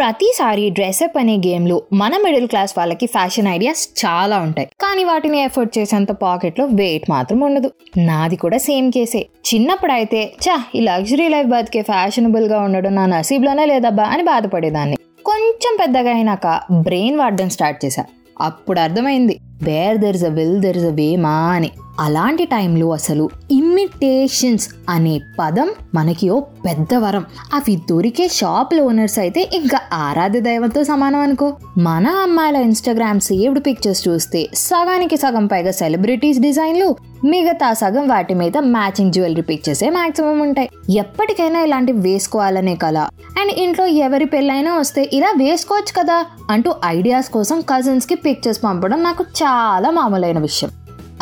ప్రతిసారి డ్రెస్అప్ అనే గేమ్లో మన మిడిల్ క్లాస్ వాళ్ళకి ఫ్యాషన్ ఐడియాస్ చాలా ఉంటాయి. కానీ వాటిని ఎఫర్ట్ చేసేంత పాకెట్లో వెయిట్ మాత్రం ఉండదు. నాది కూడా సేమ్ కేసే చిన్నప్పుడు అయితే చా ఈ లగ్జరీ లైఫ్ బతికే ఫ్యాషనబుల్గా ఉండడం నా నసీబ్లోనే లేదబ్బా అని బాధపడేదాన్ని. కొంచెం పెద్దగా అయినాక బ్రెయిన్ వాడడం స్టార్ట్ చేశా. అప్పుడు అర్థమైంది. Where there is a will there is a way మా అని. అలాంటి టైంలో అసలు ఇమిటేషన్స్ అనే పదం మనకి ఓ పెద్ద వరం. అవి దొరికే షాప్ ఓనర్స్ అయితే ఇంకా ఆరాధ్య దైవంతో సమానం అనుకో. మన అమ్మాయిల ఇన్స్టాగ్రామ్ సేవ్డ్ పిక్చర్స్ చూస్తే సగానికి సగం పైగా సెలబ్రిటీస్ డిజైన్లు మిగతా సగం వాటి మీద మ్యాచింగ్ జ్యువెలరీ పిక్చర్సే మాక్సిమం ఉంటాయి. ఎప్పటికైనా ఇలాంటివి వేసుకోవాలనే కల. అండ్ ఇంట్లో ఎవరి పెళ్ళైనా వస్తే ఇలా వేసుకోవచ్చు కదా అంటూ ఐడియాస్ కోసం కజిన్స్కి పిక్చర్స్ పంపడం నాకు చాలా మామూలైన విషయం.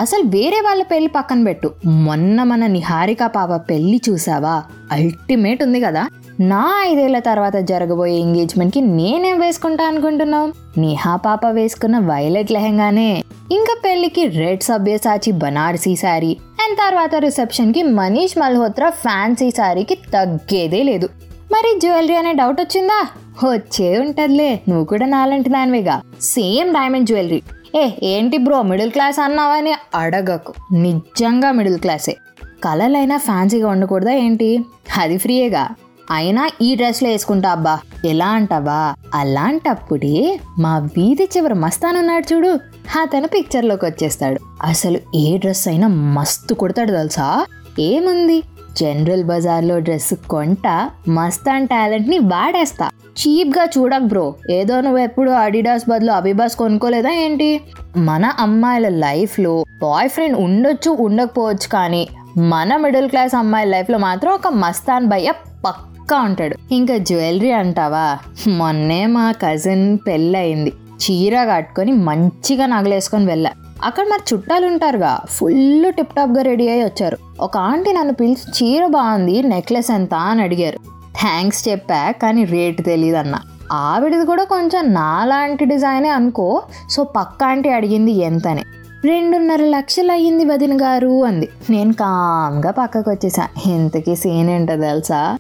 అసలు వేరే వాళ్ళ పెళ్ళి పక్కన పెట్టు. మొన్న మన నిహారిక పాప పెళ్ళి చూసావా? అల్టిమేట్ ఉంది కదా. నా ఐదేళ్ళ తర్వాత జరగబోయే ఎంగేజ్మెంట్కి నేనేం వేసుకుంటా అనుకుంటున్నావు? నిహా పాప వేసుకున్న వైలెట్ లెహంగానే. ఇంకా పెళ్ళికి రెడ్ సభ్యసాచి బనారసీ శారీ. అండ్ తర్వాత రిసెప్షన్కి మనీష్ మల్హోత్రా ఫ్యాన్సీ శారీకి తగ్గేదే లేదు. మరి జ్యువెలరీ అనే డౌట్ వచ్చిందా? వచ్చే ఉంటదిలే. నువ్వు కూడా నాలంటి దానివేగా. Same diamond jewellery. ఏ ఏంటి బ్రో మిడిల్ క్లాస్ అన్నావని అడగకు. నిజంగా మిడిల్ క్లాసే. కలర్లైనా ఫ్యాన్సీగా ఉండకూడదా ఏంటి? అది ఫ్రీయేగా. అయినా ఈ డ్రెస్లో వేసుకుంటా అబ్బా. ఎలా అంటావా? అలాంటప్పుడే మా వీధి చివరి మస్తానున్నాడు చూడు. అతను పిక్చర్లోకి వచ్చేస్తాడు. అసలు ఏ డ్రెస్ అయినా మస్తు కుడతాడు తెలుసా? ఏముంది? జనరల్ బజార్లో డ్రెస్ కొంట మస్తాన్ టాలెంట్ని వాడేస్తా. చీప్గా చూడక్ బ్రో. ఏదో నువ్వు ఎప్పుడు అడిడాస్ బదులు అబిబాస్ కొనుక్కోలేదా ఏంటి? మన అమ్మాయిల లైఫ్లో బాయ్ ఫ్రెండ్ ఉండొచ్చు ఉండకపోవచ్చు కానీ మన మిడిల్ క్లాస్ అమ్మాయిల లైఫ్లో మాత్రం ఒక మస్తాన్ భయ్య పక్క ఉంటాడు ఇంకా జ్యువెలరీ అంటావా? మొన్నే మా కజిన్ పెళ్ళయింది. చీర కట్టుకొని మంచిగా నగలేసుకొని వెళ్ళా. అక్కడ మరి చుట్టాలు ఉంటారుగా ఫుల్ టిప్ టాప్గా రెడీ అయ్యి వచ్చారు. ఒక ఆంటీ నన్ను పిలిచి చీర బాగుంది నెక్లెస్ ఎంత? అని అడిగారు. థ్యాంక్స్ చెప్పా కానీ రేట్ తెలియదు అన్న ఆవిడది కూడా కొంచెం నాలాంటి డిజైనే అనుకో. సో పక్క ఆంటీ అడిగింది ఎంతని? రెండున్నర లక్షలు అయ్యింది వదిన గారు అంది. నేను కామ్గా పక్కకు వచ్చేసా ఇంతకీ సీన్ ఏంటో తెలుసా?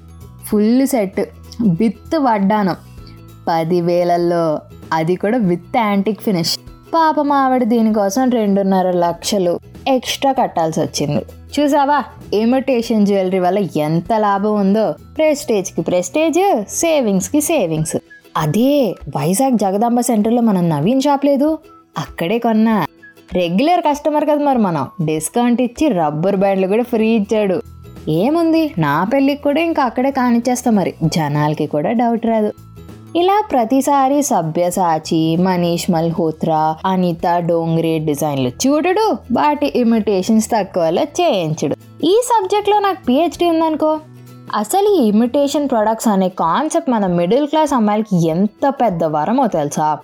ఫుల్ సెట్ విత్ వడ్డానం పదివేలల్లో అది కూడా విత్ యాంటిక్ ఫినిష్. పాపం ఆవిడ దీనికోసం రెండున్నర లక్షలు ఎక్స్ట్రా కట్టాల్సి వచ్చింది. చూసావా? ఇమిటేషన్ జ్యువెలరీ వల్ల ఎంత లాభం ఉందో? ప్రెస్టేజ్కి ప్రెస్టేజ్ సేవింగ్స్కి సేవింగ్స్. అదే వైజాగ్ జగదాంబ సెంటర్లో మనం నవీన్ షాప్ లేదు? అక్కడే కొన్నా. రెగ్యులర్ కస్టమర్ కదా మరి మనం. డిస్కౌంట్ ఇచ్చి రబ్బర్ బ్యాండ్లు కూడా ఫ్రీ ఇచ్చాడు. ఏముంది? నా పెళ్ళికి కూడా ఇంకా అక్కడే కానిచ్చేస్తా మరి. జనాలకి కూడా డౌట్ రాదు. ఇలా ప్రతిసారి సభ్యసాచి మనీష్ మల్హోత్రా అనిత డోంగ్రే డిజైన్లు చూడడు. వాటి ఇమిటేషన్స్ తక్కువలో చేయించుడు. ఈ సబ్జెక్ట్లో నాకు పిహెచ్డి ఉందనుకో. అసలు ఈ ఇమిటేషన్ ప్రొడక్ట్స్ అనే కాన్సెప్ట్ మన మిడిల్ క్లాస్ అమ్మాయిలకి ఎంత పెద్ద వరమో తెలుసా?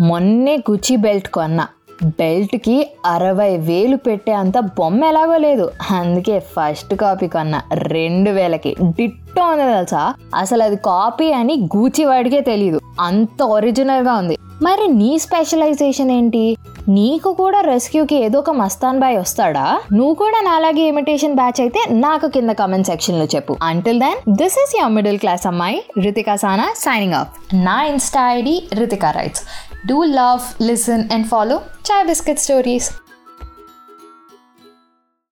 మొన్నే గుచి బెల్ట్ కొన్నా. బెల్ట్కి అరవై వేలు పెట్టే అంత బొమ్మ ఎలాగో లేదు. అందుకే ఫస్ట్ కాపీ కన్నా రెండు వేలకి. డిట్టో ఉంది తెలుసా? అసలు అది కాపీ అని గూచి వాడికే తెలియదు అంత ఒరిజినల్గా ఉంది. మరి నీ స్పెషలైజేషన్ ఏంటి? నీకు కూడా రెస్క్యూకి ఏదో ఒక మస్తాన్ బాయ్ వస్తాడా? నువ్వు కూడా నాలాగే ఇమిటేషన్ బ్యాచ్ అయితే నాకు కింద కామెంట్ సెక్షన్లో చెప్పు. Until then this is your middle class అమ్మాయి రితికా సానా సైనింగ్ ఆఫ్ నా insta ID Ritika writes Do love, listen, and follow Chai Biscuit Stories.